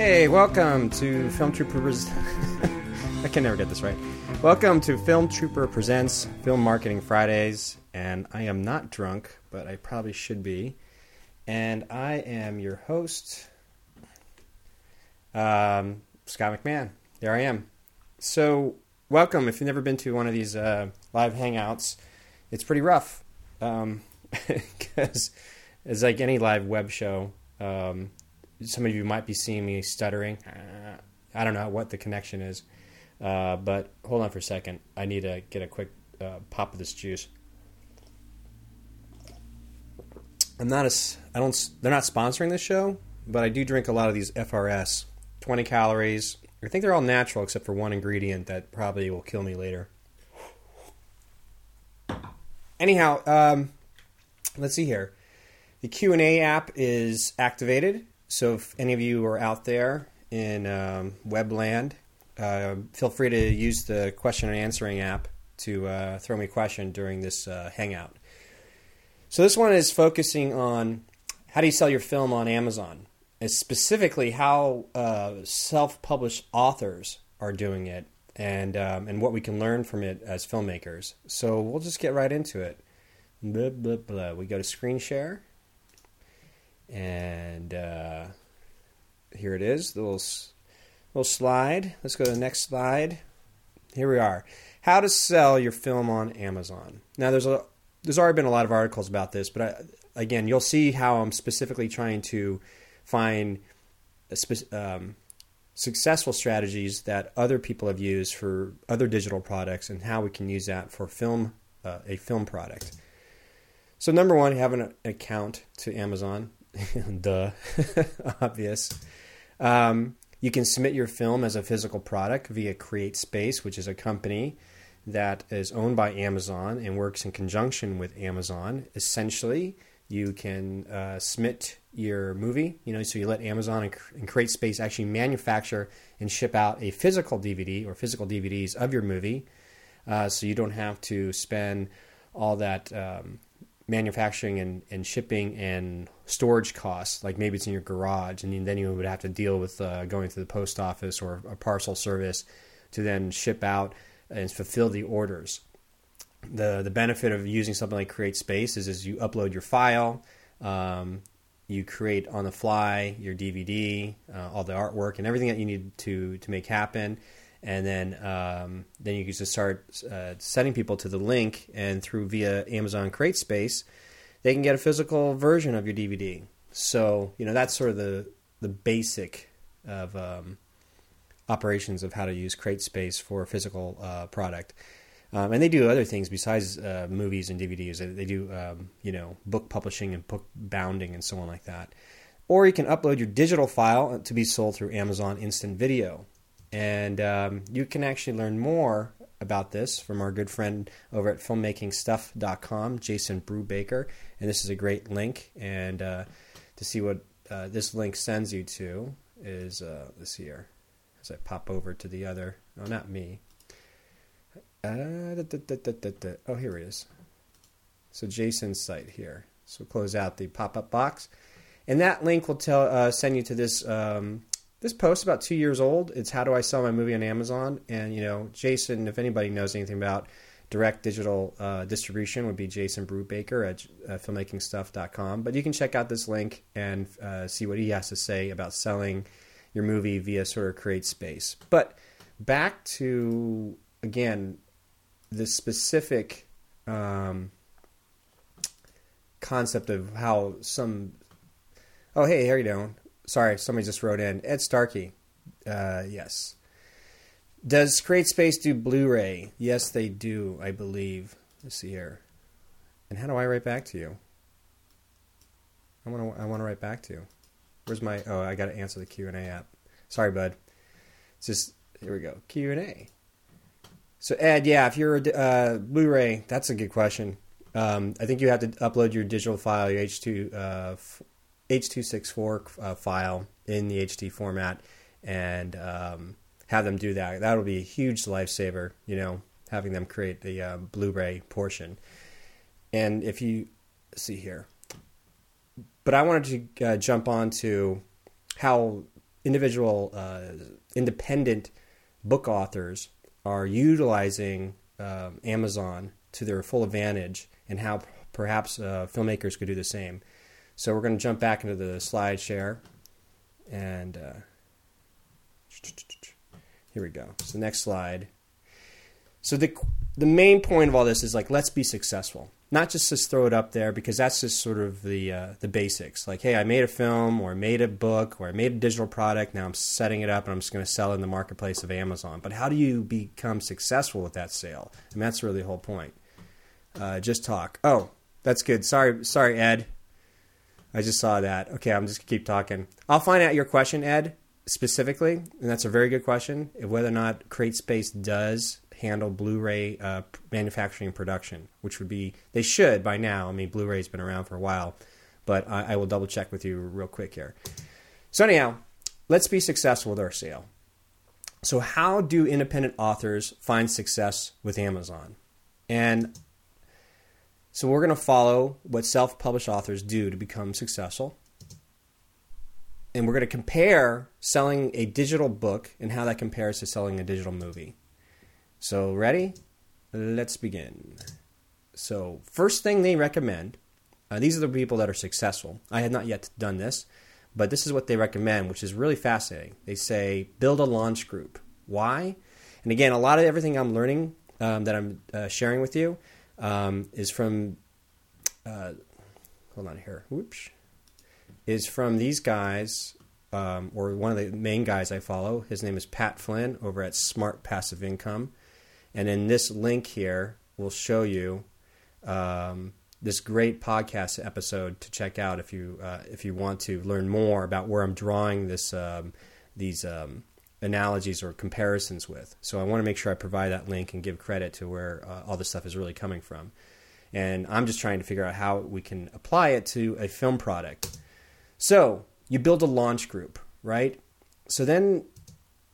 Hey, welcome to Film Trooper. I can never get this right. Welcome to Film Trooper Presents Film Marketing Fridays, and I am not drunk, but I probably should be. And I am your host, um, Scott McMahon. There I am. So, welcome. If you've never been to one of these uh, live hangouts, it's pretty rough because um, it's like any live web show. Um, some of you might be seeing me stuttering. Uh, I don't know what the connection is, uh, but hold on for a second. I need to get a quick uh, pop of this juice. I'm not a. I don't. They're not sponsoring this show, but I do drink a lot of these FRS. 20 calories. I think they're all natural except for one ingredient that probably will kill me later. Anyhow, um, let's see here. The Q and A app is activated. So if any of you are out there in um, Webland, uh, feel free to use the question and answering app to uh, throw me a question during this uh, hangout. So this one is focusing on how do you sell your film on Amazon, and specifically how uh, self-published authors are doing it, and um, and what we can learn from it as filmmakers. So we'll just get right into it. Blah, blah, blah. We go to screen share and uh, here it is, the little little slide. Let's go to the next slide. Here we are. How to sell your film on Amazon. Now, there's a there's already been a lot of articles about this, but I, again, you'll see how I'm specifically trying to find spe- um, successful strategies that other people have used for other digital products and how we can use that for film uh, a film product. So, number one, have an account to Amazon. Duh. Obvious. Um, you can submit your film as a physical product via CreateSpace, which is a company that is owned by Amazon and works in conjunction with Amazon. Essentially, you can uh, submit your movie, you know, so you let Amazon and, and CreateSpace actually manufacture and ship out a physical DVD or physical DVDs of your movie, uh, so you don't have to spend all that um, manufacturing and, and shipping and storage costs, like maybe it's in your garage, and then you would have to deal with uh, going to the post office or a parcel service to then ship out and fulfill the orders. The the benefit of using something like CreateSpace is, is you upload your file, um, you create on the fly your DVD, uh, all the artwork and everything that you need to to make happen and then um, then you can just start uh, sending people to the link, and through via Amazon CreateSpace, they can get a physical version of your DVD. So you know that's sort of the the basic of um, operations of how to use CreateSpace for a physical uh, product. Um, and they do other things besides uh, movies and DVDs. They, they do, um, you know, book publishing and book bounding and so on like that. Or you can upload your digital file to be sold through Amazon Instant Video. And um, you can actually learn more about this from our good friend over at filmmakingstuff.com, Jason Brubaker. And this is a great link. And uh, to see what uh, this link sends you to is uh, this here. As I pop over to the other, oh, not me. Uh, da, da, da, oh, here it is. So Jason's site here. So close out the pop-up box, and that link will tell uh, send you to this um, this post about two years old. It's how do I sell my movie on Amazon? And you know, Jason, if anybody knows anything about direct digital uh, distribution, would be Jason Brubaker at uh, filmmakingstuff.com. But you can check out this link and uh, see what he has to say about selling your movie via sort of CreateSpace. But back to again the specific um, concept of how some. Oh, hey, how you doing? Sorry, somebody just wrote in. Ed Starkey. Uh, yes. Does CreateSpace do Blu-ray? Yes, they do. I believe. Let's see here. And how do I write back to you? I want to. I want to write back to you. Where's my? Oh, I got to answer the Q and A app. Sorry, bud. It's just here we go. Q and A. So Ed, yeah, if you're a uh, Blu-ray, that's a good question. Um, I think you have to upload your digital file, your H2 uh, H.264 uh, file in the HD format and um, have them do that. That'll be a huge lifesaver, you know, having them create the uh, Blu-ray portion. And if you see here, but I wanted to uh, jump on to how individual uh, independent book authors are utilizing um, Amazon to their full advantage, and how perhaps uh, filmmakers could do the same. So we're going to jump back into the slide share, and uh, here we go. So next slide. So the the main point of all this is like let's be successful not just just throw it up there because that's just sort of the uh, the basics. Like, hey, I made a film or I made a book or I made a digital product. Now I'm setting it up and I'm just going to sell in the marketplace of Amazon. But how do you become successful with that sale? And that's really the whole point. Uh, just talk. Oh, that's good. Sorry, sorry, Ed. I just saw that. Okay, I'm just gonna keep talking. I'll find out your question, Ed, specifically, and that's a very good question. Whether or not CreateSpace does handle Blu-ray uh, manufacturing production, which would be they should by now. I mean, Blu-ray's been around for a while, but I, I will double check with you real quick here. So anyhow, let's be successful with our sale. So how do independent authors find success with Amazon? And so we're going to follow what self-published authors do to become successful. And we're going to compare selling a digital book and how that compares to selling a digital movie. So, ready? Let's begin. So, first thing they recommend uh, these are the people that are successful. I had not yet done this, but this is what they recommend, which is really fascinating. They say build a launch group. Why? And again, a lot of everything I'm learning um, that I'm uh, sharing with you um, is from, uh, hold on here, whoops, is from these guys, um, or one of the main guys I follow. His name is Pat Flynn over at Smart Passive Income. And in this link here, we'll show you um, this great podcast episode to check out if you uh, if you want to learn more about where I'm drawing this um, these um, analogies or comparisons with. So I want to make sure I provide that link and give credit to where uh, all this stuff is really coming from. And I'm just trying to figure out how we can apply it to a film product. So you build a launch group, right? So then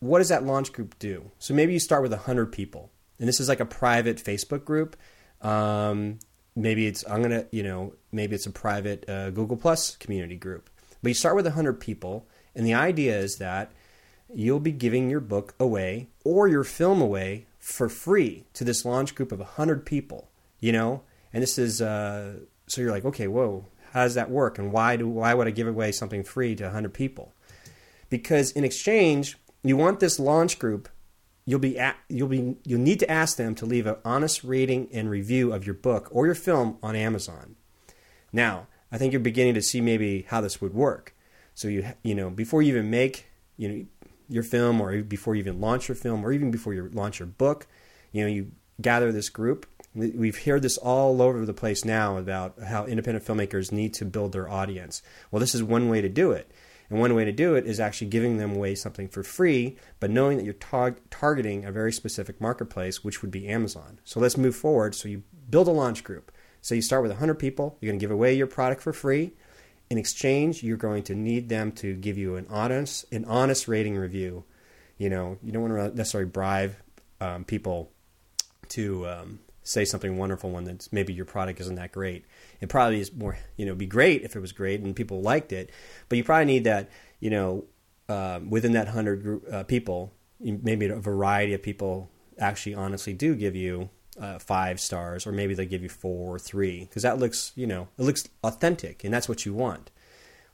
what does that launch group do? So maybe you start with 100 people and this is like a private Facebook group. Um, maybe it's I'm gonna you know maybe it's a private uh, Google Plus community group. But you start with hundred people, and the idea is that you'll be giving your book away or your film away for free to this launch group of hundred people. You know, and this is uh, so you're like, okay, whoa, how does that work, and why do why would I give away something free to hundred people? Because in exchange, you want this launch group you'll be at, you'll be you'll need to ask them to leave an honest rating and review of your book or your film on Amazon. Now, I think you're beginning to see maybe how this would work. So you you know before you even make you know your film or before you even launch your film or even before you launch your book, you know you gather this group. We've heard this all over the place now about how independent filmmakers need to build their audience. Well, this is one way to do it. And one way to do it is actually giving them away something for free, but knowing that you're tar- targeting a very specific marketplace, which would be Amazon. So let's move forward. So you build a launch group. So you start with 100 people. You're going to give away your product for free. In exchange, you're going to need them to give you an honest, an honest rating review. You know, you don't want to necessarily bribe um, people to um, say something wonderful when that's maybe your product isn't that great. It probably is more, you know, be great if it was great and people liked it, but you probably need that, you know, um, within that hundred group uh, people, maybe a variety of people actually honestly do give you uh, five stars, or maybe they give you four or three, because that looks, you know, it looks authentic, and that's what you want.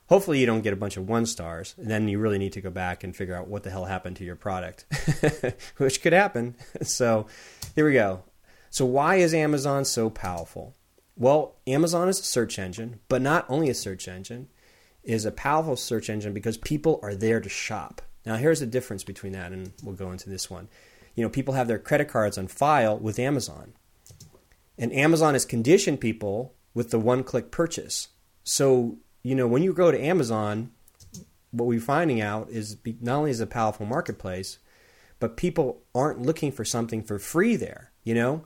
Hopefully, you don't get a bunch of one stars, and then you really need to go back and figure out what the hell happened to your product, which could happen. So, here we go. So, why is Amazon so powerful? Well, Amazon is a search engine, but not only a search engine, is a powerful search engine because people are there to shop. Now, here's the difference between that, and we'll go into this one. You know, people have their credit cards on file with Amazon, and Amazon has conditioned people with the one-click purchase. So, you know, when you go to Amazon, what we're finding out is not only is it a powerful marketplace, but people aren't looking for something for free there. You know,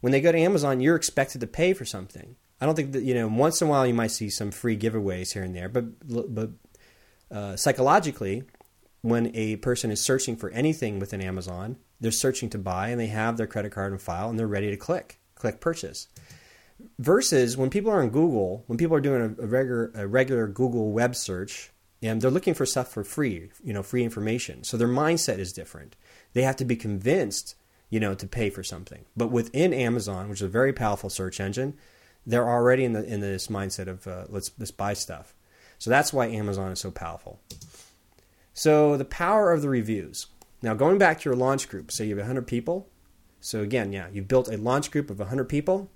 when they go to Amazon, you're expected to pay for something. I don't think that you know. Once in a while, you might see some free giveaways here and there, but but uh, psychologically, when a person is searching for anything within Amazon, they're searching to buy and they have their credit card and file and they're ready to click click purchase. Versus when people are on Google, when people are doing a, a regular a regular Google web search, and they're looking for stuff for free, you know, free information. So their mindset is different. They have to be convinced, you know, to pay for something. But within Amazon, which is a very powerful search engine, they're already in the in this mindset of uh, let's let's buy stuff. So that's why Amazon is so powerful. So the power of the reviews. Now going back to your launch group, say you have 100 people. So again, yeah, you built a launch group of 100 people.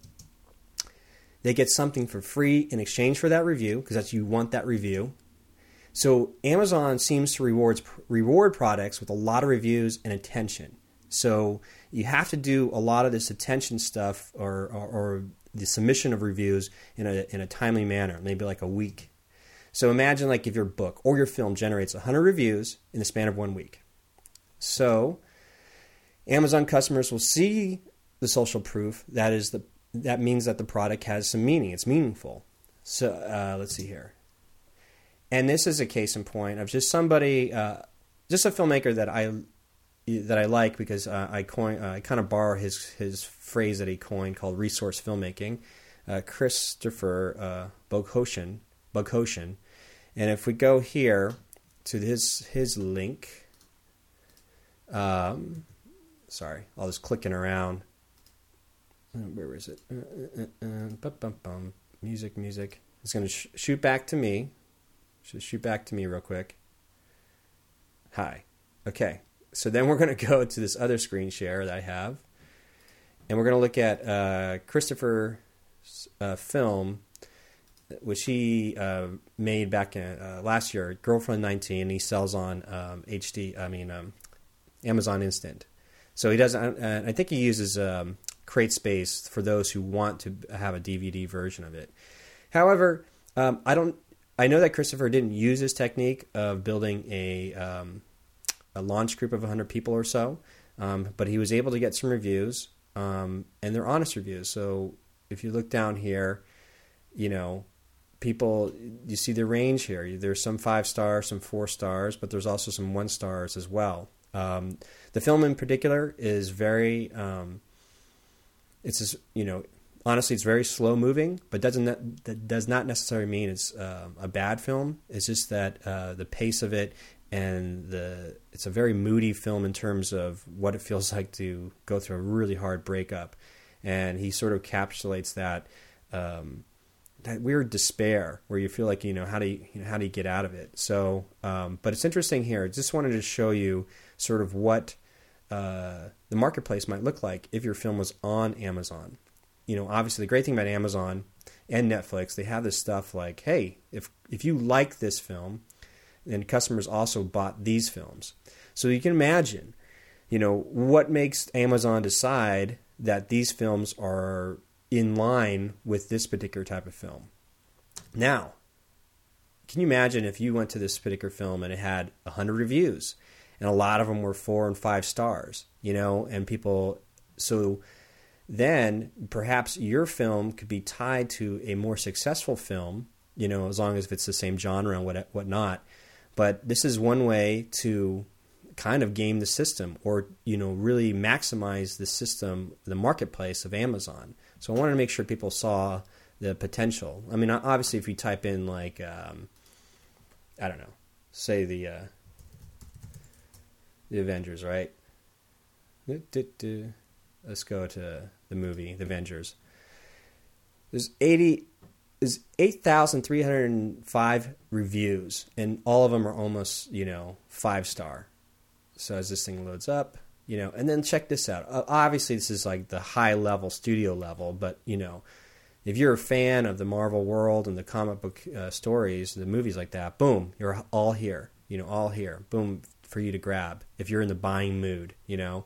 They get something for free in exchange for that review because that's you want that review. So Amazon seems to rewards reward products with a lot of reviews and attention. So you have to do a lot of this attention stuff or, or, or the submission of reviews in a in a timely manner, maybe like a week. So imagine like if your book or your film generates 100 reviews in the span of one week. So Amazon customers will see the social proof. That is the that means that the product has some meaning. It's meaningful. So uh, let's see here. And this is a case in point of just somebody, uh, just a filmmaker that I that I like because uh, I coin uh, I kind of borrow his his phrase that he coined called resource filmmaking. Uh, Christopher uh, Boghossian, Boghossian, and if we go here to his his link, um, sorry, all this clicking around. Uh, where is it? Uh, uh, uh music, music. It's going to sh- shoot back to me. Just shoot back to me real quick. Hi. Okay. So then we're going to go to this other screen share that I have, and we're going to look at uh, Christopher's uh, film, which he uh, made back in, uh, last year, Girlfriend 19. He sells on um, HD, I mean, um, Amazon Instant. So he doesn't. Uh, I think he uses um, CreateSpace for those who want to have a DVD version of it. However, um, I don't. I know that Christopher didn't use this technique of building a um, a launch group of 100 people or so, um, but he was able to get some reviews, um, and they're honest reviews. So if you look down here, you know, people, you see the range here. There's some five stars, some four stars, but there's also some one stars as well. Um, the film in particular is very, um, it's just, you know, honestly, it's very slow moving, but doesn't that does not necessarily mean it's uh, a bad film. It's just that uh, the pace of it and the it's a very moody film in terms of what it feels like to go through a really hard breakup, and he sort of encapsulates that. Um, that weird despair where you feel like you know how do you, you know, how do you get out of it so um, but it's interesting here I just wanted to show you sort of what uh, the marketplace might look like if your film was on Amazon. You know, obviously the great thing about Amazon and Netflix, they have this stuff like, hey, if if you like this film, then customers also bought these films. So you can imagine, you know, what makes Amazon decide that these films are in line with this particular type of film. Now, can you imagine if you went to this particular film and it had 100 reviews and a lot of them were four and five stars, you know, and people. So then perhaps your film could be tied to a more successful film, you know, as long as it's the same genre and what whatnot. But this is one way to kind of game the system or you know really maximize the system the marketplace of amazon so i wanted to make sure people saw the potential i mean obviously if you type in like um, i don't know say the uh, the Avengers, right? Let's go to the movie, The Avengers. There's 80 there's 8,305 reviews and all of them are almost, you know, 5 star. So as this thing loads up, you know, and then check this out. Obviously this is like the high level studio level, but you know, if you're a fan of the Marvel world and the comic book uh, stories, the movies like that, boom, you're all here. You know, all here. Boom, for you to grab if you're in the buying mood, you know.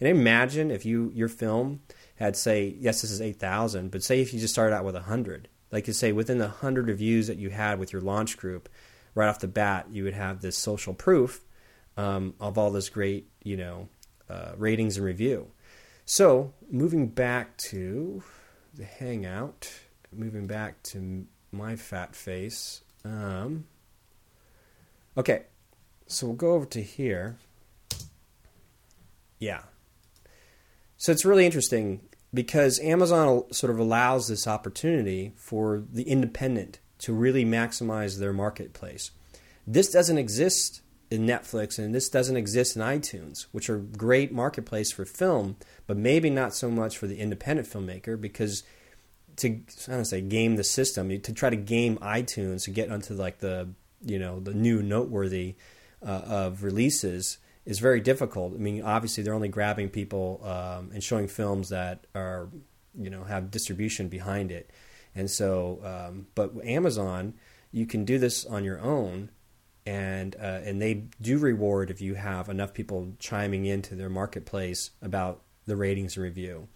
And imagine if you your film had say yes this is 8000 but say if you just started out with 100 like you say within the 100 reviews that you had with your launch group right off the bat you would have this social proof um, of all this great you know uh, ratings and review so moving back to the hangout moving back to my fat face um, okay so we'll go over to here. Yeah. So it's really interesting because Amazon sort of allows this opportunity for the independent to really maximize their marketplace. This doesn't exist in Netflix and this doesn't exist in iTunes, which are great marketplace for film, but maybe not so much for the independent filmmaker because to I don't say game the system to try to game iTunes to get onto like the you know the new noteworthy uh, of releases is very difficult. I mean, obviously they're only grabbing people um, and showing films that are you know have distribution behind it, and so um, but Amazon you can do this on your own. And uh, and they do reward if you have enough people chiming into their marketplace about the ratings and review.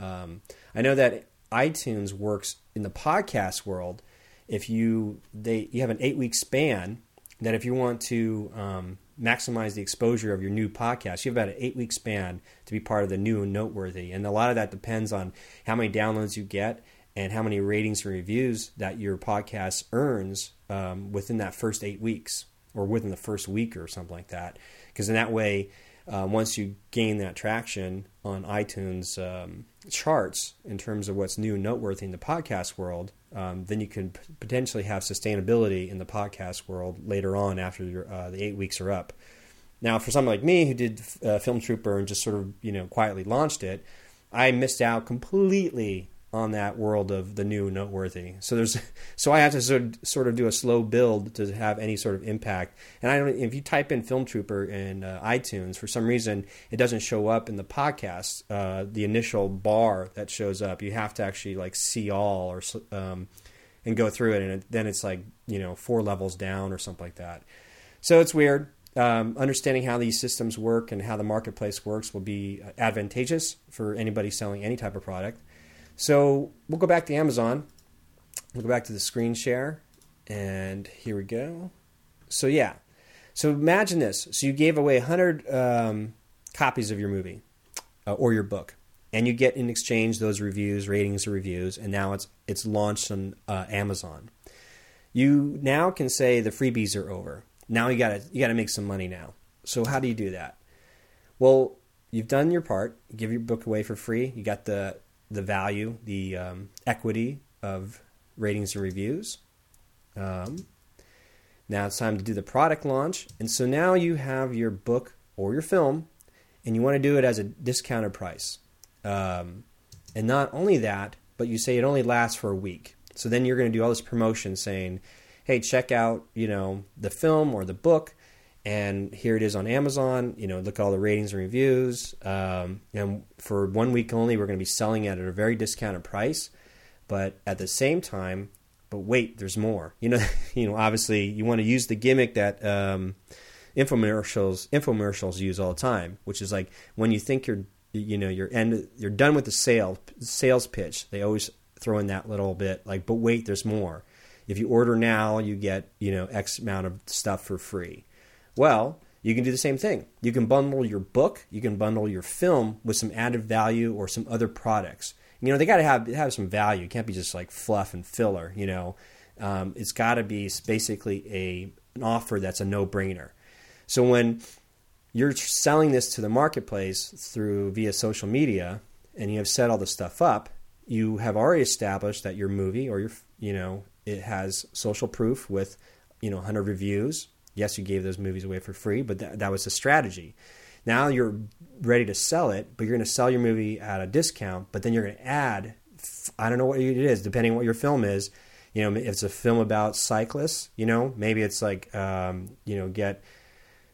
Um, I know that iTunes works in the podcast world. If you they you have an eight week span, that if you want to um, maximize the exposure of your new podcast, you have about an eight week span to be part of the new and noteworthy. And a lot of that depends on how many downloads you get and how many ratings and reviews that your podcast earns um, within that first eight weeks or within the first week or something like that. Because in that way, uh, once you gain that traction on iTunes um, charts in terms of what's new and noteworthy in the podcast world, um, then you can p- potentially have sustainability in the podcast world later on after your, uh, the eight weeks are up. Now, for someone like me who did uh, Film Trooper and just sort of you know quietly launched it, I missed out completely on that world of the new noteworthy. So there's so I have to sort of, sort of do a slow build to have any sort of impact. And I don't if you type in Film Trooper in uh, iTunes for some reason it doesn't show up in the podcast uh, the initial bar that shows up. You have to actually like see all or um, and go through it, and it, then it's like you know four levels down or something like that. So it's weird. Um, understanding how these systems work and how the marketplace works will be advantageous for anybody selling any type of product. So we'll go back to Amazon. We'll go back to the screen share. And here we go. So, yeah. So imagine this. So you gave away 100 um, copies of your movie uh, or your book. And you get in exchange those reviews, ratings, or reviews, and now it's it's launched on uh, Amazon. You now can say the freebies are over. Now you got to you got to make some money now. So how do you do that? Well, you've done your part. You give your book away for free. You got the the value, the um, equity of ratings and reviews. Um, now it's time to do the product launch. And so now you have your book or your film, and you want to do it as a discounted price. Um, and not only that, but you say it only lasts for a week. So then you're going to do all this promotion saying, hey, check out, you know, the film or the book and here it is on Amazon. You know, look at all the ratings and reviews. Um, and for one week only, we're going to be selling it at a very discounted price. But at the same time, but wait, there's more. You know, you know, obviously, you want to use the gimmick that um, infomercials infomercials use all the time, which is like when you think you're, you know, you're end, you're done with the sale sales pitch. They always throw in that little bit like, but wait, there's more. If you order now, you get you know X amount of stuff for free well, you can do the same thing. You can bundle your book, you can bundle your film with some added value or some other products. You know, they got to have have some value. It can't be just like fluff and filler. You know, um, it's got to be basically a an offer that's a no brainer. So when you're selling this to the marketplace through via social media, and you have set all the stuff up, you have already established that your movie or your you know it has social proof with you know 100 reviews yes, you gave those movies away for free, but that, that was a strategy. Now you're ready to sell it, but you're going to sell your movie at a discount, but then you're going to add, I don't know what it is, depending on what your film is. You know, if it's a film about cyclists, you know, maybe it's like, um, you know, get,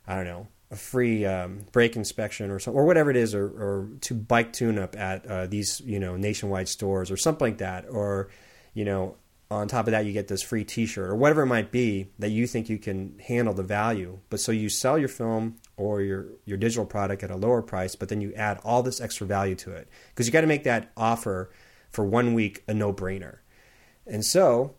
I don't know, a free um, brake inspection or something, or whatever it is, or, or to bike tune up at uh, these, you know, nationwide stores or something like that, or, you know, on top of that you get this free t-shirt or whatever it might be that you think you can handle the value. But so you sell your film or your your digital product at a lower price but then you add all this extra value to it. Because you got to make that offer for one week a no-brainer. And so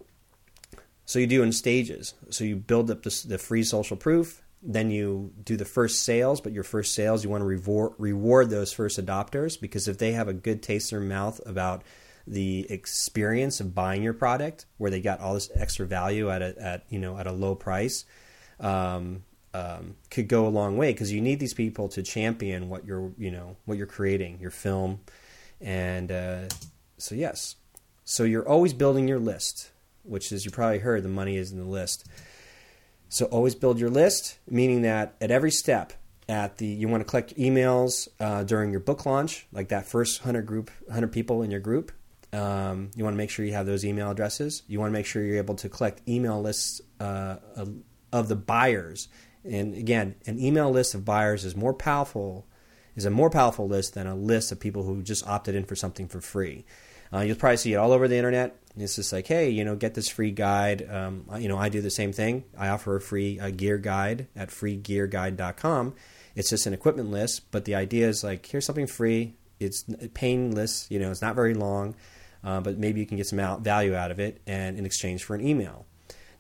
so you do in stages. So you build up the, the free social proof then you do the first sales but your first sales you want to reward reward those first adopters because if they have a good taste in their mouth about the experience of buying your product, where they got all this extra value at a at you know at a low price, um, um, could go a long way because you need these people to champion what you're you know what you're creating, your film, and uh, so yes, so you're always building your list, which is you probably heard the money is in the list. So always build your list, meaning that at every step, at the you want to collect emails uh, during your book launch, like that first hundred group, hundred people in your group. Um, you want to make sure you have those email addresses. You want to make sure you're able to collect email lists uh, of, the buyers. And again, an email list of buyers is more powerful is a more powerful list than a list of people who just opted in for something for free. Uh, you'll probably see it all over the internet. It's just like, hey, you know, get this free guide. Um, you know, I do the same thing. I offer a free uh, gear guide at freegearguide.com. It's just an equipment list, but the idea is like, here's something free. It's painless. You know, it's not very long, uh, but maybe you can get some out, value out of it, and in exchange for an email.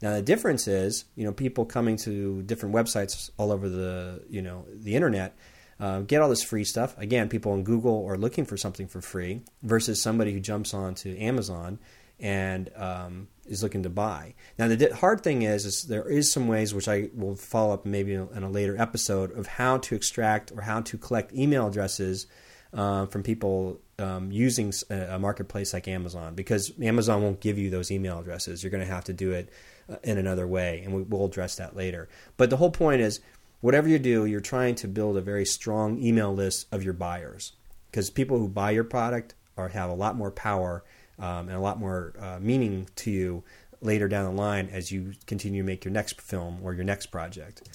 Now the difference is, you know, people coming to different websites all over the, you know, the internet uh, get all this free stuff. Again, people on Google are looking for something for free versus somebody who jumps onto Amazon and um, is looking to buy. Now, the hard thing is, is there is some ways which I will follow up maybe in a later episode of how to extract or how to collect email addresses uh, from people um, using a marketplace like Amazon because Amazon won't give you those email addresses. You're going to have to do it uh, in another way, and we, will address that later. But the whole point is whatever you do, you're trying to build a very strong email list of your buyers because people who buy your product are have a lot more power um, and a lot more uh, meaning to you later down the line as you continue to make your next film or your next project.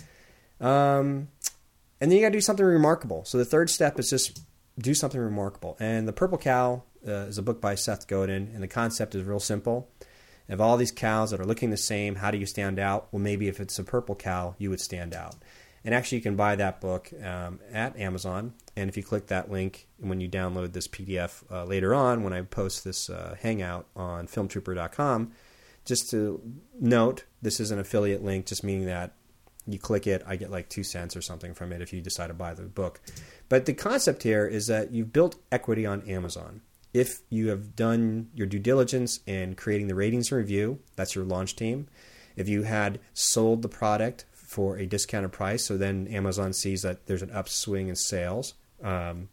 Um, and then you got to do something remarkable. So the third step is just do something remarkable. And the Purple Cow uh, is a book by Seth Godin, and the concept is real simple. Of all these cows that are looking the same, how do you stand out? Well, maybe if it's a purple cow, you would stand out. And actually, you can buy that book um, at Amazon. And if you click that link when you download this PDF uh, later on, when I post this uh, hangout on filmtrooper.com, just to note, this is an affiliate link, just meaning that you click it, I get like two cents or something from it if you decide to buy the book. But the concept here is that you've built equity on Amazon. If you have done your due diligence in creating the ratings and review, that's your launch team. If you had sold the product for a discounted price. So then Amazon sees that there's an upswing in sales, um,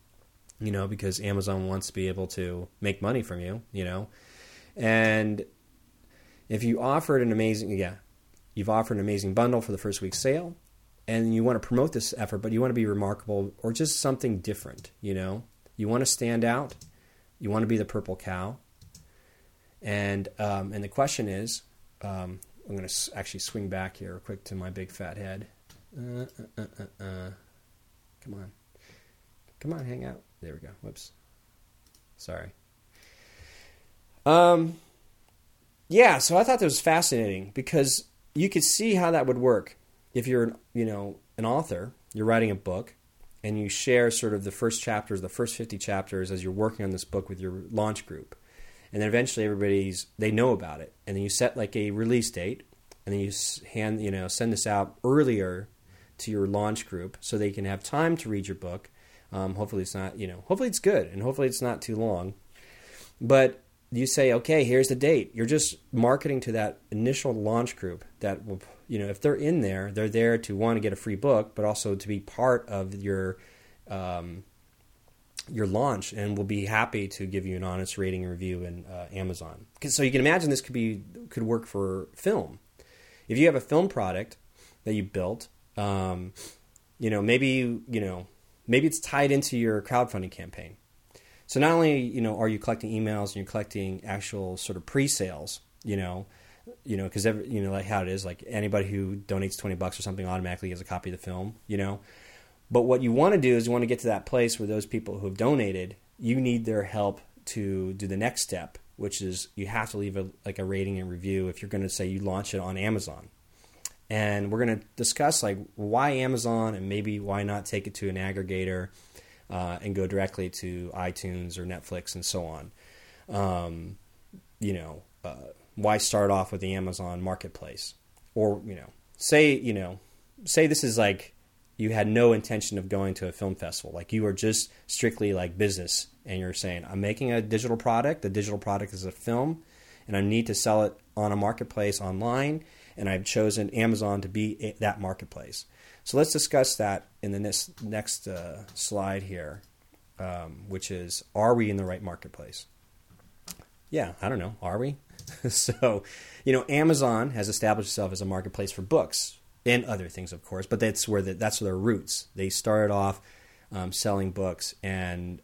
you know, because Amazon wants to be able to make money from you, you know. And if you offered an amazing, yeah, you've offered an amazing bundle for the first week's sale, and you want to promote this effort, but you want to be remarkable or just something different, you know. You want to stand out. You want to be the purple cow. And um, and the question is, um, I'm going to actually swing back here quick to my big fat head. Uh, uh, uh, uh, Come on. Come on, hang out. There we go. Whoops. Sorry. Um, yeah, so I thought that was fascinating because you could see how that would work if you're, you know, an author, you're writing a book, and you share sort of the first chapters, the first 50 chapters as you're working on this book with your launch group. And then eventually everybody's they know about it, and then you set like a release date, and then you hand you know send this out earlier to your launch group so they can have time to read your book. Um, hopefully it's not you know hopefully it's good, and hopefully it's not too long, but you say, okay, here's the date. You're just marketing to that initial launch group that will, you know, if they're in there, they're there to want to get a free book, but also to be part of your um, your launch, and we'll be happy to give you an honest rating review in uh, Amazon. So you can imagine this could be could work for film. If you have a film product that you built, um, you know maybe you know maybe it's tied into your crowdfunding campaign. So not only you know are you collecting emails and you're collecting actual sort of pre-sales, you know, you know because you know like how it is like anybody who donates 20 bucks or something automatically gets a copy of the film, you know. But what you want to do is you want to get to that place where those people who have donated, you need their help to do the next step, which is you have to leave a, like a rating and review if you're going to say you launch it on Amazon. And we're going to discuss like why Amazon and maybe why not take it to an aggregator uh, and go directly to iTunes or Netflix and so on. Um, you know, uh, why start off with the Amazon marketplace? Or, you know, say, you know, say this is like you had no intention of going to a film festival. Like you were just strictly like business, and you're saying, I'm making a digital product. The digital product is a film, and I need to sell it on a marketplace online, and I've chosen Amazon to be that marketplace. So let's discuss that in the next next uh, slide here, um, which is: Are we in the right marketplace? Yeah, I don't know. Are we? so, you know, Amazon has established itself as a marketplace for books and other things, of course. But that's where the, that's their roots. They started off um, selling books, and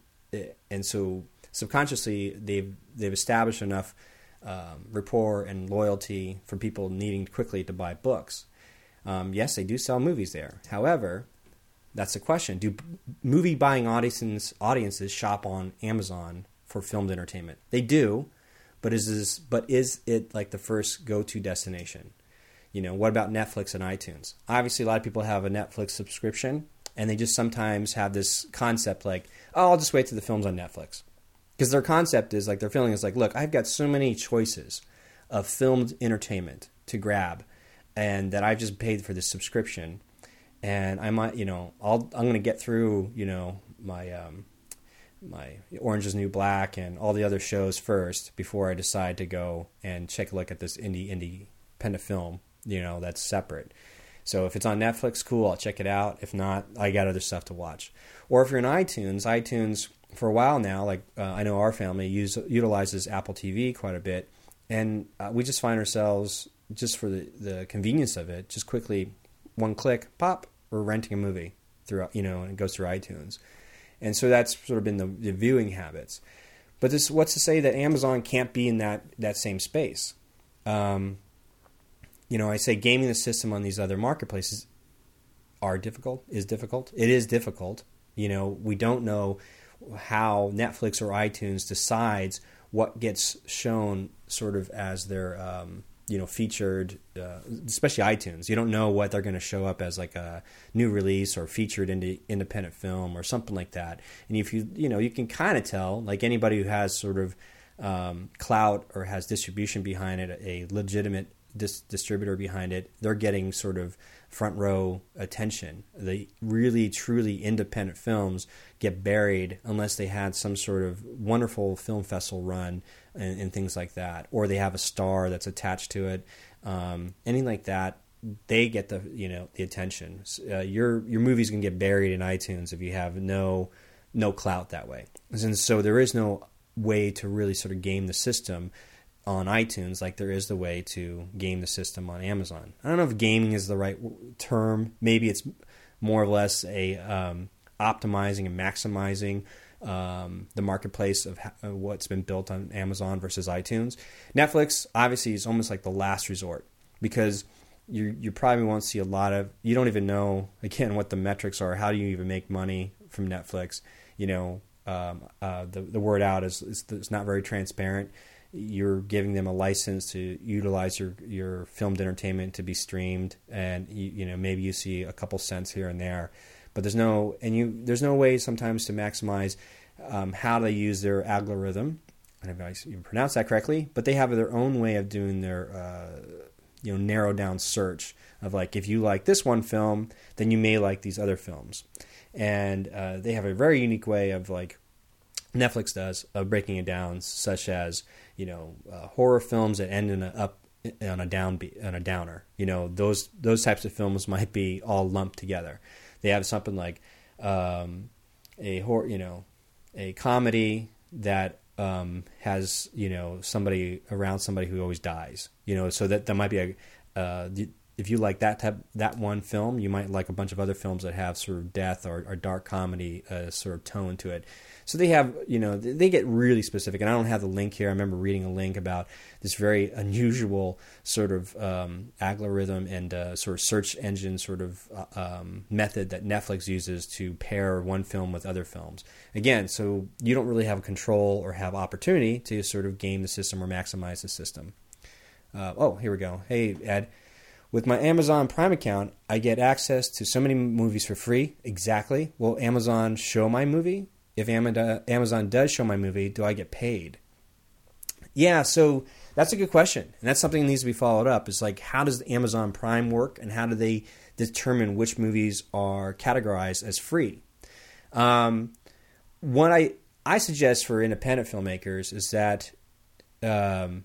and so subconsciously they've they've established enough um, rapport and loyalty for people needing quickly to buy books. Um, yes, they do sell movies there. However, that's the question: Do movie buying audiences audiences shop on Amazon for filmed entertainment? They do, but is this, but is it like the first go to destination? You know, what about Netflix and iTunes? Obviously, a lot of people have a Netflix subscription, and they just sometimes have this concept like, oh, I'll just wait till the film's on Netflix. Because their concept is like, their feeling is like, look, I've got so many choices of filmed entertainment to grab, and that I've just paid for this subscription. And I might, you know, I'll, I'm going to get through, you know, my um, my Orange is New Black and all the other shows first before I decide to go and take a look at this indie independent film. You know, that's separate. So if it's on Netflix, cool, I'll check it out. If not, I got other stuff to watch. Or if you're in iTunes, iTunes for a while now, like uh, I know our family use, utilizes Apple TV quite a bit, and uh, we just find ourselves just for the, the convenience of it, just quickly one click, pop, we're renting a movie through you know, and it goes through iTunes and so that's sort of been the, the viewing habits. But this, what's to say that Amazon can't be in that that same space? Um, you know, I say gaming the system on these other marketplaces are difficult. Is difficult. It is difficult. You know, we don't know how Netflix or iTunes decides what gets shown sort of as their um, you know featured uh, especially itunes. You don't know what they're going to show up as like a new release or featured into independent film or something like that. And if you you know you can kind of tell like anybody who has sort of um, clout or has distribution behind it a legitimate dis- distributor behind it they're getting sort of front row attention the really truly independent films get buried unless they had some sort of wonderful film festival run and, and things like that, or they have a star that's attached to it, um, anything like that. They get the you know the attention. Uh, your your movie's gonna get buried in iTunes if you have no no clout that way, and so there is no way to really sort of game the system on iTunes like there is the way to game the system on Amazon. I don't know if gaming is the right term. Maybe it's more or less a um, optimizing and maximizing um, the marketplace of uh, what's been built on Amazon versus iTunes. Netflix obviously is almost like the last resort because you you probably won't see a lot of you don't even know again what the metrics are. How do you even make money from Netflix? You know, um, uh, the the word out is, is it's not very transparent. You're giving them a license to utilize your your filmed entertainment to be streamed, and you, you know maybe you see a couple cents here and there but there's no and you there's no way sometimes to maximize um, how they use their algorithm. I don't know if I even pronounce that correctly, but they have their own way of doing their uh, you know narrow down search of like if you like this one film, then you may like these other films, and uh, they have a very unique way of like Netflix does of breaking it down, such as you know uh, horror films that end in a up on a down on a downer. You know those those types of films might be all lumped together they have something like um, a horror, you know, a comedy that um, has you know somebody around somebody who always dies. You know, so that that might be a uh, if you like that type that one film, you might like a bunch of other films that have sort of death or, or dark comedy uh, sort of tone to it. So they have, you know, they get really specific. And I don't have the link here. I remember reading a link about this very unusual sort of um, algorithm and uh, sort of search engine sort of uh, um, method that Netflix uses to pair one film with other films. Again, so you don't really have control or have opportunity to sort of game the system or maximize the system. Uh, oh, here we go. Hey, Ed. With my Amazon Prime account, I get access to so many movies for free. Exactly. Will Amazon show my movie? If Amazon does show my movie, do I get paid? Yeah, so that's a good question, and that's something that needs to be followed up. Is like, how does Amazon Prime work, and how do they determine which movies are categorized as free? Um, what I I suggest for independent filmmakers is that um,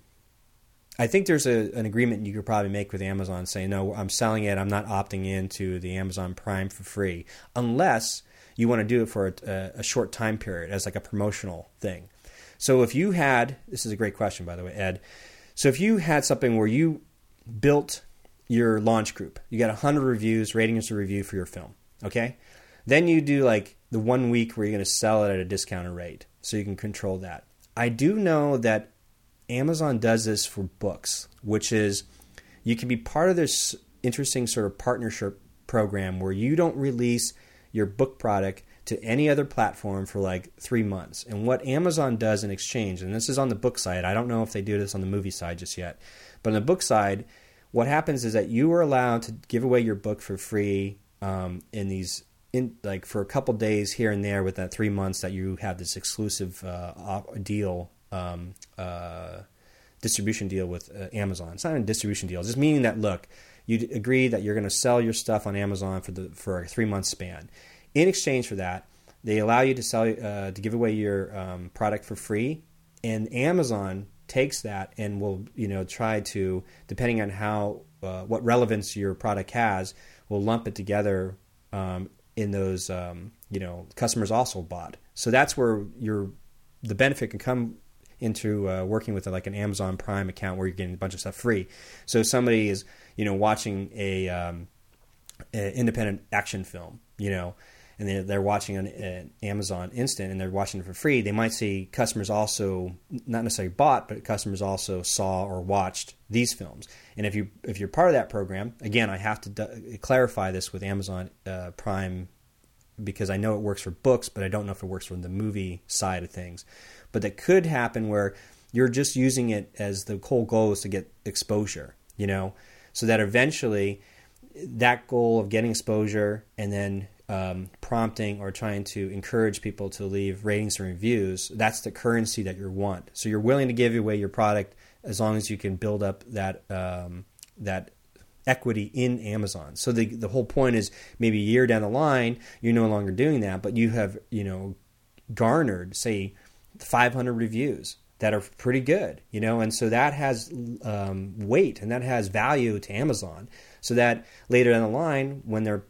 I think there's a, an agreement you could probably make with Amazon saying, no, I'm selling it. I'm not opting into the Amazon Prime for free, unless you want to do it for a, a short time period as like a promotional thing. So if you had, this is a great question by the way, Ed. So if you had something where you built your launch group. You got 100 reviews, ratings to review for your film. Okay? Then you do like the one week where you're going to sell it at a discounted rate so you can control that. I do know that Amazon does this for books, which is you can be part of this interesting sort of partnership program where you don't release your book product to any other platform for like three months. And what Amazon does in exchange, and this is on the book side, I don't know if they do this on the movie side just yet, but on the book side, what happens is that you are allowed to give away your book for free um, in these in like for a couple days here and there with that three months that you have this exclusive uh, deal um, uh, distribution deal with uh, Amazon. It's not a distribution deal, it's just meaning that look, you agree that you're going to sell your stuff on Amazon for the for a three month span. In exchange for that, they allow you to sell uh, to give away your um, product for free, and Amazon takes that and will you know try to depending on how uh, what relevance your product has will lump it together um, in those um, you know customers also bought. So that's where your the benefit can come into uh, working with like an Amazon Prime account where you're getting a bunch of stuff free. So somebody is you know watching a, um, a independent action film, you know, and they're, they're watching an, an, Amazon Instant and they're watching it for free. They might see customers also not necessarily bought, but customers also saw or watched these films. And if you if you're part of that program, again, I have to clarify this with Amazon uh, Prime because I know it works for books, but I don't know if it works for the movie side of things. But that could happen where you're just using it as the whole goal is to get exposure, you know, so that eventually that goal of getting exposure and then um, prompting or trying to encourage people to leave ratings and reviews, that's the currency that you want. So you're willing to give away your product as long as you can build up that um, that equity in Amazon. So the the whole point is maybe a year down the line you're no longer doing that, but you have you know garnered say 500 reviews that are pretty good, you know, and so that has um, weight and that has value to Amazon. So that later down the line, when they're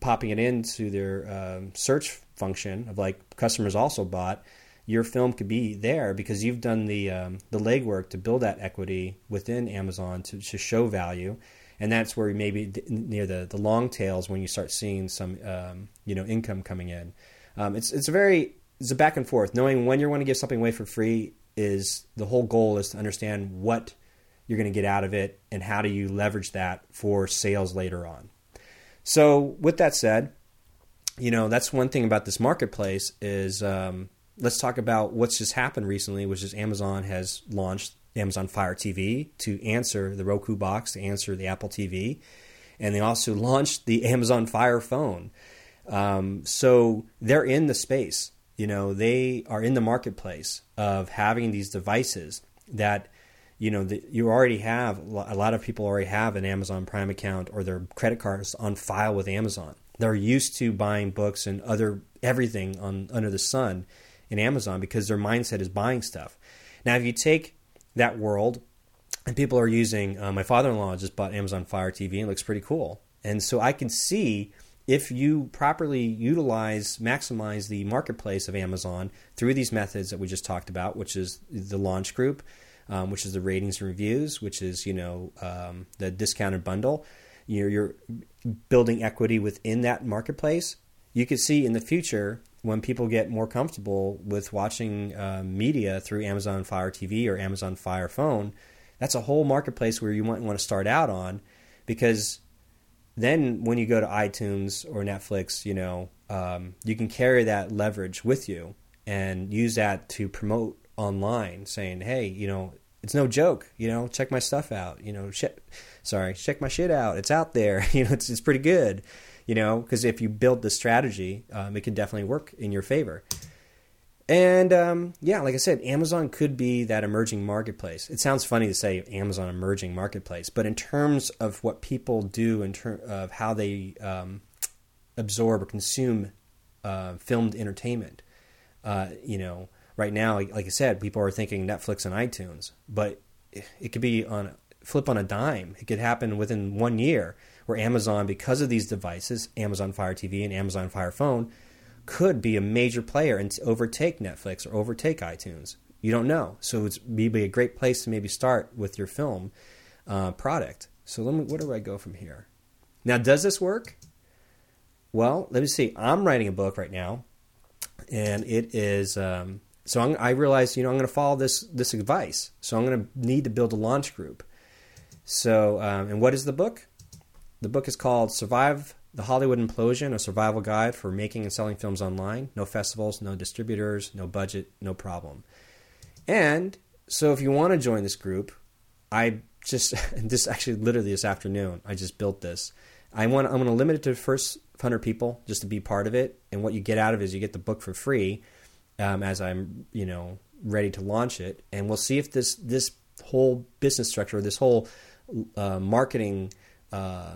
popping it into their um, search function of like customers also bought, your film could be there because you've done the um, the legwork to build that equity within Amazon to, to show value, and that's where maybe near the the long tails when you start seeing some um, you know income coming in. Um, it's it's a very it's a back and forth. Knowing when you want to give something away for free is the whole goal is to understand what you're going to get out of it and how do you leverage that for sales later on. So, with that said, you know that's one thing about this marketplace is um, let's talk about what's just happened recently, which is Amazon has launched Amazon Fire TV to answer the Roku box, to answer the Apple TV, and they also launched the Amazon Fire phone. Um, so they're in the space. You know, they are in the marketplace of having these devices that you know, the, you already have a lot of people already have an Amazon Prime account or their credit cards on file with Amazon. They're used to buying books and other everything on under the sun in Amazon because their mindset is buying stuff. Now, if you take that world and people are using, uh, my father-in-law just bought Amazon Fire TV and it looks pretty cool, and so I can see if you properly utilize, maximize the marketplace of Amazon through these methods that we just talked about, which is the launch group um, which is the ratings and reviews, which is you know um, the discounted bundle. You're, you're building equity within that marketplace. You could see in the future when people get more comfortable with watching uh, media through Amazon Fire TV or Amazon Fire Phone, that's a whole marketplace where you might want to start out on, because then when you go to iTunes or Netflix, you know um, you can carry that leverage with you and use that to promote online, saying, "Hey, you know, it's no joke. You know, check my stuff out. You know, shit. Sorry, check my shit out. It's out there. You know, it's it's pretty good. You know, because if you build the strategy, um, it can definitely work in your favor. And um, yeah, like I said, Amazon could be that emerging marketplace. It sounds funny to say Amazon emerging marketplace, but in terms of what people do in terms of how they um, absorb or consume uh, filmed entertainment, uh, you know, right now, like I said, people are thinking Netflix and iTunes, but it could be on flip on a dime. It could happen within one year where Amazon, because of these devices, Amazon Fire TV and Amazon Fire Phone, could be a major player and overtake Netflix or overtake iTunes. You don't know. So it's maybe a great place to maybe start with your film uh, product. So let me. Where do I go from here? Now, does this work? Well, let me see. I'm writing a book right now, and it is. Um, so I'm, I realized, you know, I'm going to follow this this advice. So I'm going to need to build a launch group. So, um, and what is the book? The book is called "Survive the Hollywood Implosion: A Survival Guide for Making and Selling Films Online." No festivals, no distributors, no budget, no problem. And so, if you want to join this group, I just this actually literally this afternoon I just built this. I want I'm going to limit it to the first hundred people just to be part of it. And what you get out of it is you get the book for free um, as I'm you know ready to launch it, and we'll see if this this whole business structure, this whole uh, marketing uh,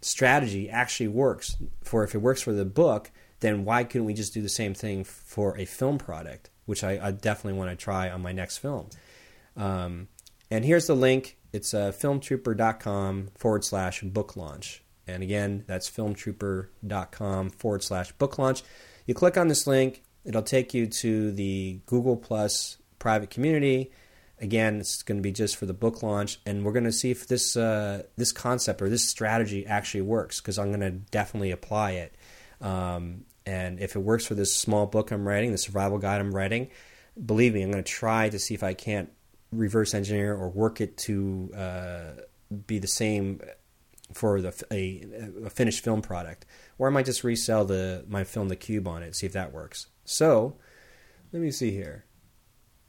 strategy actually works. For if it works for the book, then why couldn't we just do the same thing for a film product, which I, I definitely want to try on my next film. Um, and here's the link. It's uh, filmtrooper.com forward slash book launch. And again, that's filmtrooper.com forward slash book launch. You click on this link, it'll take you to the Google Plus private community. Again, it's going to be just for the book launch, and we're going to see if this uh, this concept or this strategy actually works. Because I'm going to definitely apply it, um, and if it works for this small book I'm writing, the survival guide I'm writing, believe me, I'm going to try to see if I can't reverse engineer or work it to uh, be the same for the a, a, finished film product, or I might just resell the my film The Cube on it, see if that works. So, let me see here.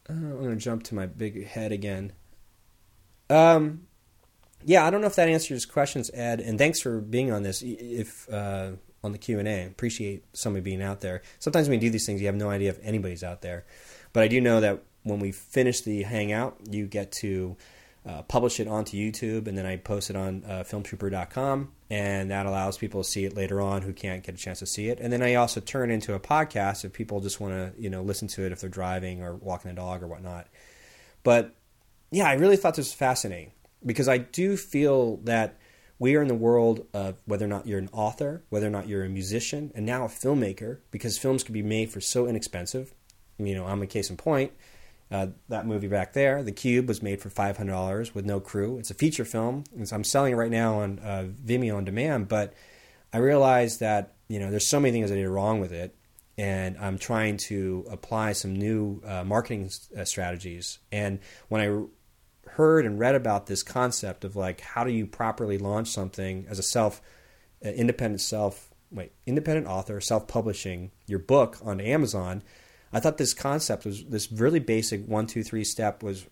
Uh, I'm going to jump to my big head again. Um, yeah, I don't know if that answers questions, Ed, and thanks for being on this. If uh, on the Q and A, appreciate somebody being out there. Sometimes when you do these things, you have no idea if anybody's out there, but I do know that when we finish the hangout, you get to uh, publish it onto YouTube, and then I post it on uh, filmtrooper.com, and that allows people to see it later on who can't get a chance to see it. And then I also turn into a podcast if people just want to, you know, listen to it if they're driving or walking a dog or whatnot. But yeah, I really thought this was fascinating because I do feel that we are in the world of whether or not you're an author, whether or not you're a musician, and now a filmmaker, because films can be made for so inexpensive. You know, I'm a case in point. Uh, that movie back there, The Cube, was made for five hundred dollars with no crew. It's a feature film, so I'm selling it right now on uh, Vimeo on demand. But I realized that you know there's so many things I did wrong with it, and I'm trying to apply some new uh, marketing uh, strategies. And when I heard and read about this concept of like how do you properly launch something as a self uh, independent self wait independent author self publishing your book on Amazon I thought this concept was this really basic one, two, three step was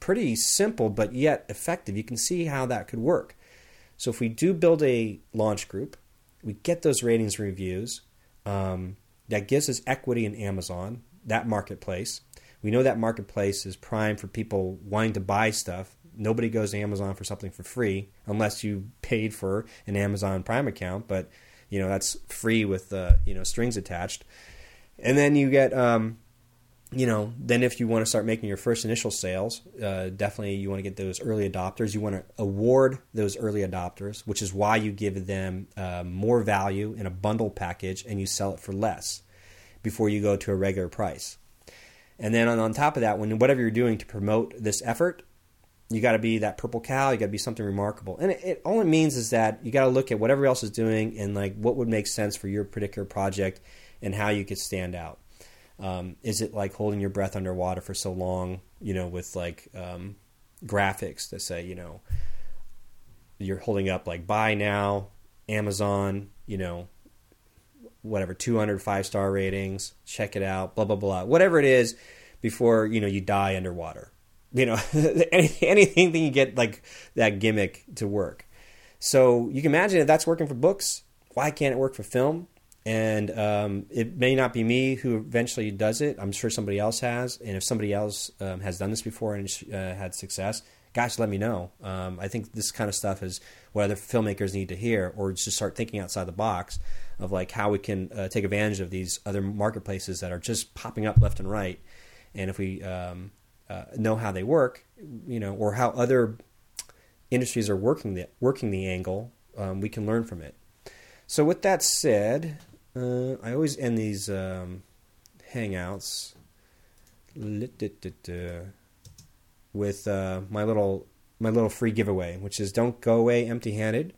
pretty simple, but yet effective. You can see how that could work. So if we do build a launch group, we get those ratings reviews. Um, that gives us equity in Amazon, that marketplace. We know that marketplace is prime for people wanting to buy stuff. Nobody goes to Amazon for something for free unless you paid for an Amazon Prime account, but you know that's free with uh, you know strings attached. And then you get, um, you know, then if you want to start making your first initial sales, uh, definitely you want to get those early adopters. You want to award those early adopters, which is why you give them uh, more value in a bundle package and you sell it for less before you go to a regular price. And then on, on top of that, when whatever you're doing to promote this effort, you got to be that purple cow. You got to be something remarkable. And it, it all it means is that you got to look at whatever else is doing and like what would make sense for your particular project and how you could stand out. Um, is it like holding your breath underwater for so long, you know, with like um, graphics that say, you know, you're holding up like buy now, Amazon, you know, whatever, 200 five star ratings, check it out, blah, blah, blah, whatever it is before, you know, you die underwater. You know, anything that you get like that gimmick to work. So you can imagine if that's working for books, why can't it work for film? And um, it may not be me who eventually does it. I'm sure somebody else has, and if somebody else um, has done this before and uh, had success, gosh, let me know. Um, I think this kind of stuff is what other filmmakers need to hear, or just start thinking outside the box of like how we can uh, take advantage of these other marketplaces that are just popping up left and right, and if we um, uh, know how they work, you know, or how other industries are working the working the angle, um, we can learn from it. So with that said, uh, I always end these um, hangouts with uh, my little my little free giveaway, which is don't go away empty handed.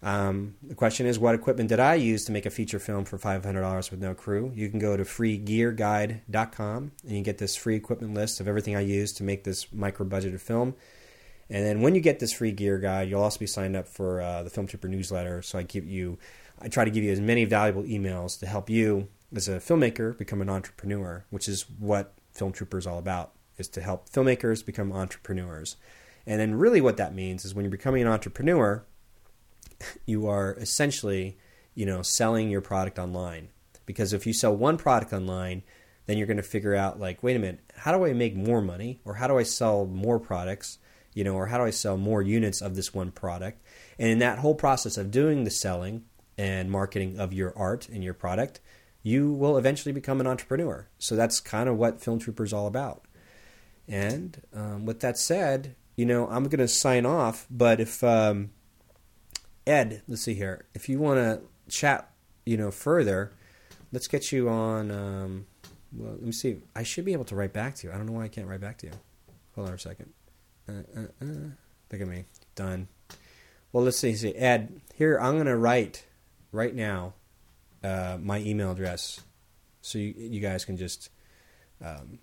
Um, the question is, what equipment did I use to make a feature film for $500 with no crew? You can go to freegearguide.com and you get this free equipment list of everything I used to make this micro budgeted film. And then when you get this free gear guide, you'll also be signed up for uh, the Film Trooper newsletter. So I give you, I try to give you as many valuable emails to help you as a filmmaker become an entrepreneur, which is what Film Trooper is all about, is to help filmmakers become entrepreneurs. And then really what that means is when you're becoming an entrepreneur, you are essentially, you know, selling your product online. Because if you sell one product online, then you're going to figure out like, wait a minute, how do I make more money, or how do I sell more products, you know, or how do I sell more units of this one product? And in that whole process of doing the selling and marketing of your art and your product, you will eventually become an entrepreneur. So that's kind of what Film Trooper is all about. And um, with that said, you know, I'm going to sign off. But if um, Ed, let's see here. If you want to chat, you know, further, let's get you on. Um, well, let me see. I should be able to write back to you. I don't know why I can't write back to you. Hold on a second. Uh, uh, uh. Look at me. Done. Well, let's see. see. Ed, here I'm going to write right now uh, my email address, so you, you guys can just um,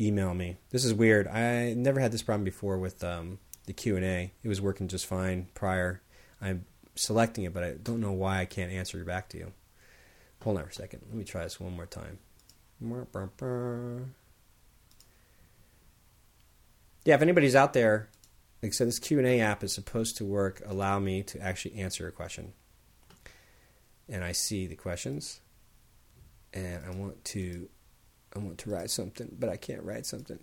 email me. This is weird. I never had this problem before with um, the Q and A. It was working just fine prior. I'm selecting it, but I don't know why I can't answer back to you. Hold on for a second. Let me try this one more time. Yeah, if anybody's out there, like I said, this Q and A app is supposed to work, allow me to actually answer a question, and I see the questions, and I want to, I want to write something, but I can't write something.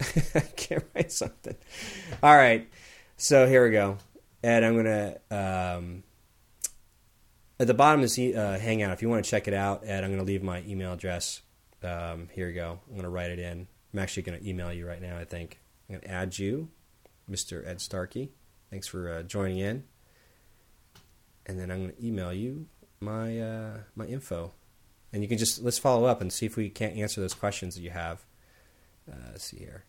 I can't write something. All right. So here we go. And I'm going to, um, at the bottom this uh, Hangout, if you want to check it out, Ed, I'm going to leave my email address. Um, here we go. I'm going to write it in. I'm actually going to email you right now, I think. I'm going to add you, Mr. Ed Starkey. Thanks for uh, joining in. And then I'm going to email you my uh, my info. And you can just, let's follow up and see if we can't answer those questions that you have. Uh, see here.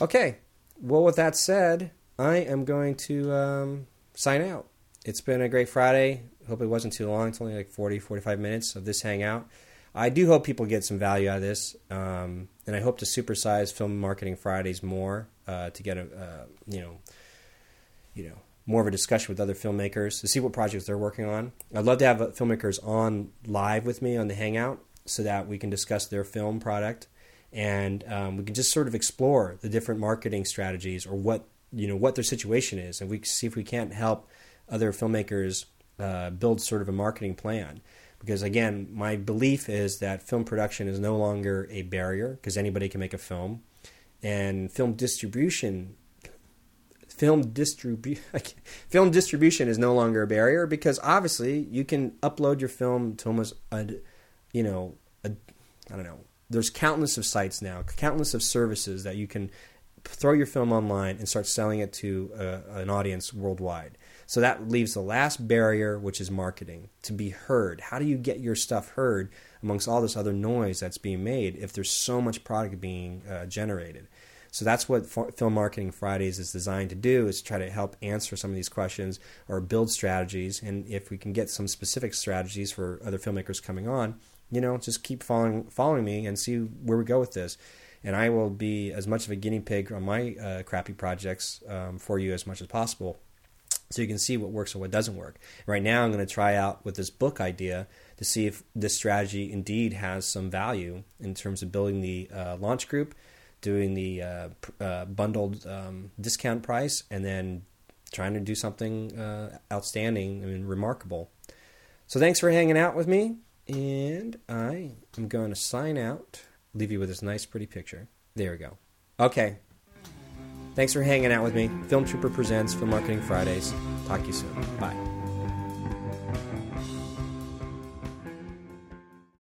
Okay. Well, with that said, I am going to um, sign out. It's been a great Friday. Hope it wasn't too long. It's only like 40, 45 minutes of this hangout. I do hope people get some value out of this, um, and I hope to supersize Film Marketing Fridays more uh, to get a uh, you know, you know, more of a discussion with other filmmakers to see what projects they're working on. I'd love to have filmmakers on live with me on the hangout so that we can discuss their film product and um, we can just sort of explore the different marketing strategies or what you know what their situation is, and we see if we can't help other filmmakers uh, build sort of a marketing plan. Because again, my belief is that film production is no longer a barrier because anybody can make a film, and film distribution film distribu- film distribution is no longer a barrier because obviously you can upload your film to almost a you know a I don't know there's countless of sites now countless of services that you can throw your film online and start selling it to uh, an audience worldwide. So that leaves the last barrier, which is marketing, to be heard. How do you get your stuff heard amongst all this other noise that's being made if there's so much product being uh, generated? So that's what Film Marketing Fridays is designed to do: is try to help answer some of these questions or build strategies. And if we can get some specific strategies for other filmmakers coming on, you know, just keep following following me and see where we go with this and I will be as much of a guinea pig on my uh, crappy projects um, for you as much as possible, so you can see what works and what doesn't work. Right now, I'm going to try out with this book idea to see if this strategy indeed has some value in terms of building the uh, launch group, doing the uh, uh bundled um, discount price, and then trying to do something uh, outstanding and remarkable. So, thanks for hanging out with me, and I am going to sign out leave you with this nice, pretty picture. There we go. Okay. Thanks for hanging out with me. Film Trooper presents Film Marketing Fridays. Talk to you soon. Bye.